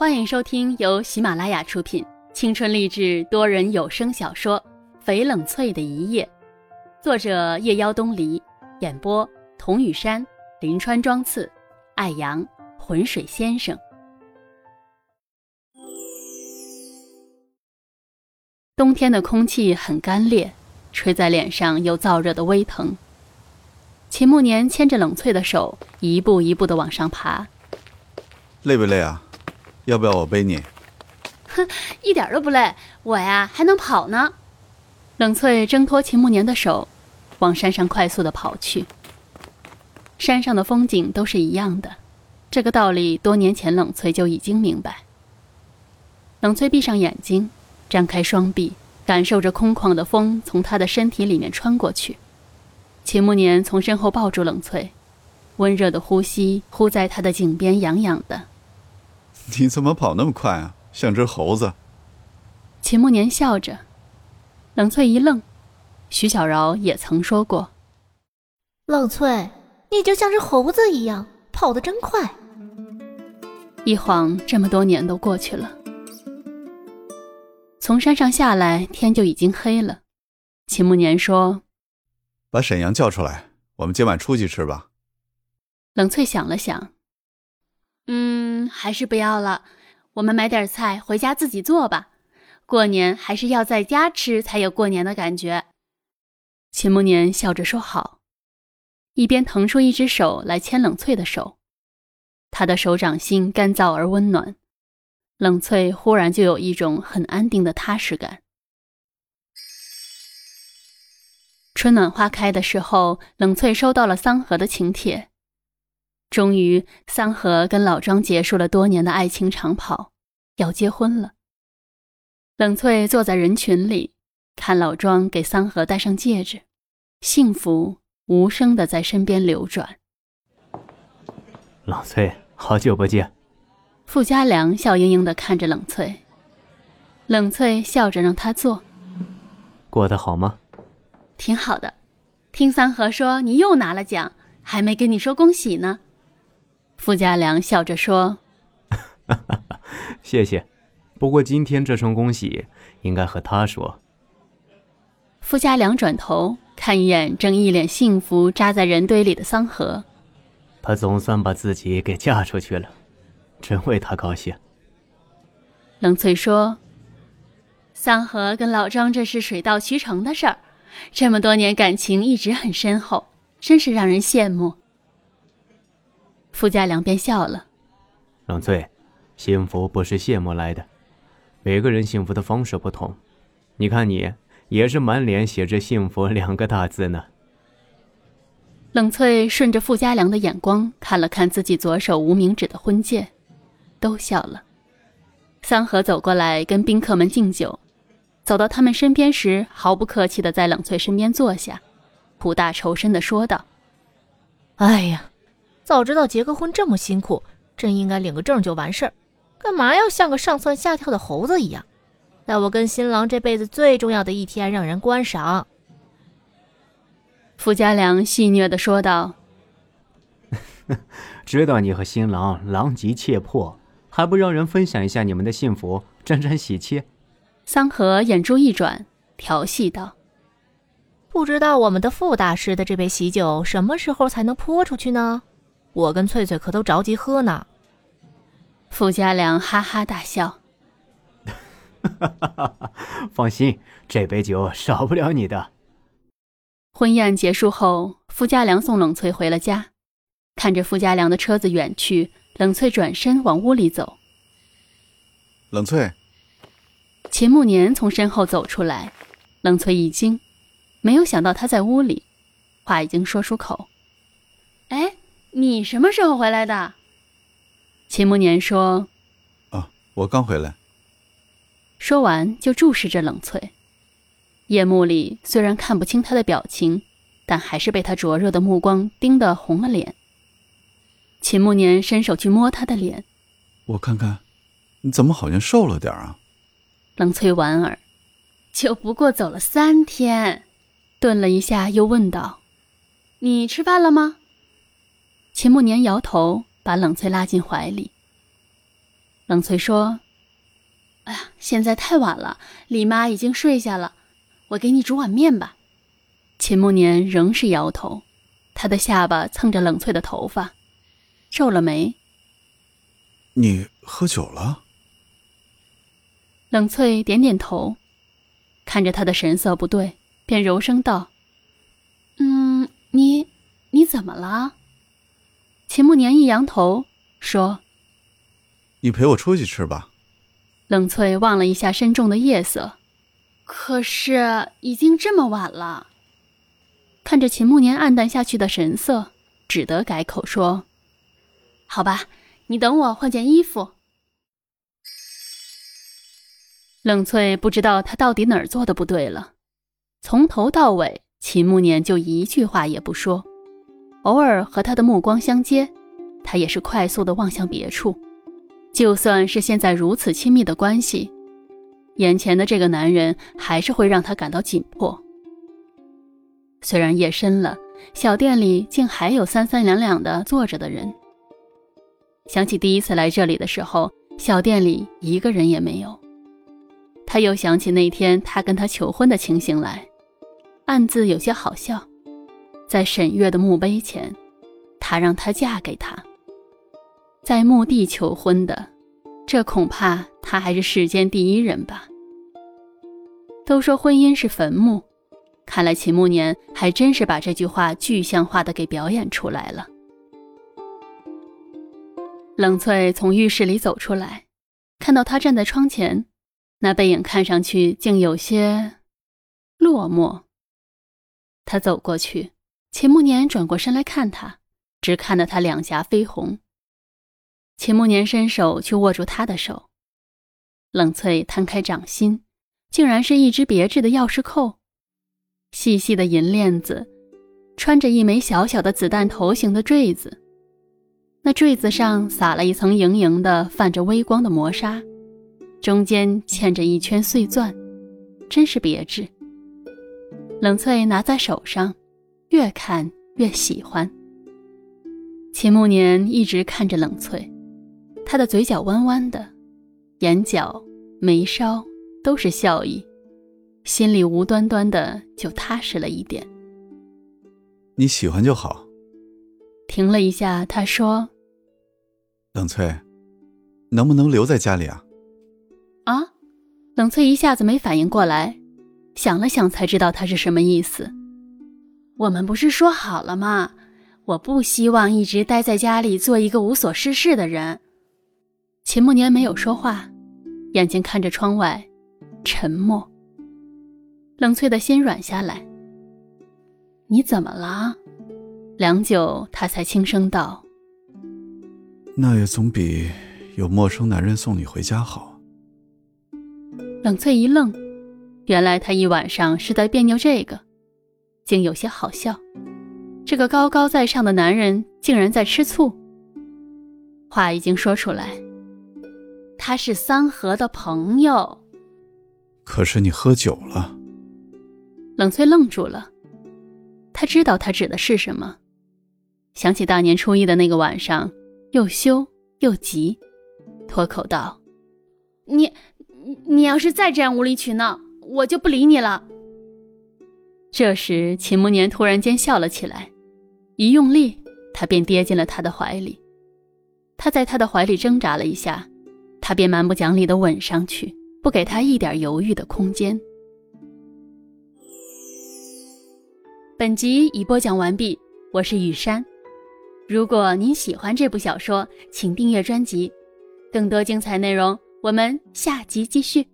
欢迎收听由喜马拉雅出品、青春励志多人有声小说《翡冷翠的一夜》，作者夜妖东篱，演播童雨山、林川、庄次、艾阳、浑水先生。冬天的空气很干裂，吹在脸上有燥热的微疼。秦慕年牵着冷翠的手，一步一步的往上爬。累不累啊？要不要我背你？哼，一点都不累，我呀还能跑呢。冷翠挣脱秦慕年的手，往山上快速的跑去。山上的风景都是一样的，这个道理多年前冷翠就已经明白。冷翠闭上眼睛，张开双臂，感受着空旷的风从她的身体里面穿过去。秦慕年从身后抱住冷翠，温热的呼吸呼在她的颈边，痒痒的。你怎么跑那么快啊，像只猴子？秦慕年笑着。冷翠一愣，徐小饶也曾说过：“冷翠，你就像只猴子一样，跑得真快。”一晃这么多年都过去了，从山上下来，天就已经黑了。秦慕年说。把沈阳叫出来，我们今晚出去吃吧。冷翠想了想，嗯，还是不要了。我们买点菜回家自己做吧。过年还是要在家吃才有过年的感觉。秦慕年笑着说好，一边腾出一只手来牵冷翠的手。他的手掌心干燥而温暖，冷翠忽然就有一种很安定的踏实感。春暖花开的时候，冷翠收到了桑河的请帖。终于，桑河跟老庄结束了多年的爱情长跑，要结婚了。冷翠坐在人群里，看老庄给桑河戴上戒指，幸福无声的在身边流转。冷翠，好久不见。傅家良笑盈盈的看着冷翠，冷翠笑着让他坐。过得好吗？挺好的，听三河说你又拿了奖，还没跟你说恭喜呢。傅家良笑着说：“ 谢谢，不过今天这声恭喜应该和他说。”傅家良转头看一眼正一脸幸福扎在人堆里的桑河，他总算把自己给嫁出去了，真为他高兴。冷翠说：“桑河跟老张这是水到渠成的事儿。”这么多年感情一直很深厚，真是让人羡慕。傅家良便笑了：“冷翠，幸福不是羡慕来的，每个人幸福的方式不同。你看你也是满脸写着‘幸福’两个大字呢。”冷翠顺着傅家良的眼光看了看自己左手无名指的婚戒，都笑了。三河走过来跟宾客们敬酒。走到他们身边时，毫不客气地在冷翠身边坐下，苦大仇深地说道：“哎呀，早知道结个婚这么辛苦，真应该领个证就完事儿，干嘛要像个上蹿下跳的猴子一样？在我跟新郎这辈子最重要的一天，让人观赏。”傅家良戏谑的说道：“知道你和新郎狼藉切迫，还不让人分享一下你们的幸福，沾沾喜气？”桑河眼珠一转，调戏道：“不知道我们的傅大师的这杯喜酒什么时候才能泼出去呢？我跟翠翠可都着急喝呢。”傅家良哈哈大笑：“ 放心，这杯酒少不了你的。”婚宴结束后，傅家良送冷翠回了家。看着傅家良的车子远去，冷翠转身往屋里走。冷翠。秦慕年从身后走出来，冷翠一惊，没有想到他在屋里，话已经说出口。哎，你什么时候回来的？秦慕年说：“啊，我刚回来。”说完就注视着冷翠，夜幕里虽然看不清他的表情，但还是被他灼热的目光盯得红了脸。秦慕年伸手去摸他的脸，我看看，你怎么好像瘦了点啊？冷翠莞尔，就不过走了三天，顿了一下，又问道：“你吃饭了吗？”秦慕年摇头，把冷翠拉进怀里。冷翠说：“哎呀，现在太晚了，李妈已经睡下了，我给你煮碗面吧。”秦慕年仍是摇头，他的下巴蹭着冷翠的头发，皱了眉。你喝酒了？冷翠点点头，看着他的神色不对，便柔声道：“嗯，你你怎么了？”秦慕年一扬头说：“你陪我出去吃吧。”冷翠望了一下深重的夜色，可是已经这么晚了。看着秦慕年暗淡下去的神色，只得改口说：“好吧，你等我换件衣服。”冷翠不知道他到底哪儿做的不对了，从头到尾，秦慕年就一句话也不说，偶尔和他的目光相接，他也是快速的望向别处。就算是现在如此亲密的关系，眼前的这个男人还是会让他感到紧迫。虽然夜深了，小店里竟还有三三两两的坐着的人。想起第一次来这里的时候，小店里一个人也没有。他又想起那天他跟他求婚的情形来，暗自有些好笑。在沈月的墓碑前，他让她嫁给他。在墓地求婚的，这恐怕他还是世间第一人吧。都说婚姻是坟墓，看来秦慕年还真是把这句话具象化的给表演出来了。冷翠从浴室里走出来，看到他站在窗前。那背影看上去竟有些落寞。他走过去，秦慕年转过身来看他，只看得他两颊绯红。秦慕年伸手去握住他的手，冷翠摊开掌心，竟然是一只别致的钥匙扣，细细的银链子，穿着一枚小小的子弹头形的坠子，那坠子上撒了一层莹莹的、泛着微光的磨砂。中间嵌着一圈碎钻，真是别致。冷翠拿在手上，越看越喜欢。秦慕年一直看着冷翠，他的嘴角弯弯的，眼角、眉梢都是笑意，心里无端端的就踏实了一点。你喜欢就好。停了一下，他说：“冷翠，能不能留在家里啊？”啊！冷翠一下子没反应过来，想了想才知道他是什么意思。我们不是说好了吗？我不希望一直待在家里做一个无所事事的人。秦慕年没有说话，眼睛看着窗外，沉默。冷翠的心软下来。你怎么了？良久，他才轻声道：“那也总比有陌生男人送你回家好。”冷翠一愣，原来他一晚上是在别扭这个，竟有些好笑。这个高高在上的男人竟然在吃醋。话已经说出来，他是三河的朋友。可是你喝酒了。冷翠愣住了，他知道他指的是什么，想起大年初一的那个晚上，又羞又急，脱口道：“你。”你要是再这样无理取闹，我就不理你了。这时，秦慕年突然间笑了起来，一用力，他便跌进了他的怀里。他在他的怀里挣扎了一下，他便蛮不讲理的吻上去，不给他一点犹豫的空间。本集已播讲完毕，我是雨山。如果您喜欢这部小说，请订阅专辑，更多精彩内容。我们下集继续。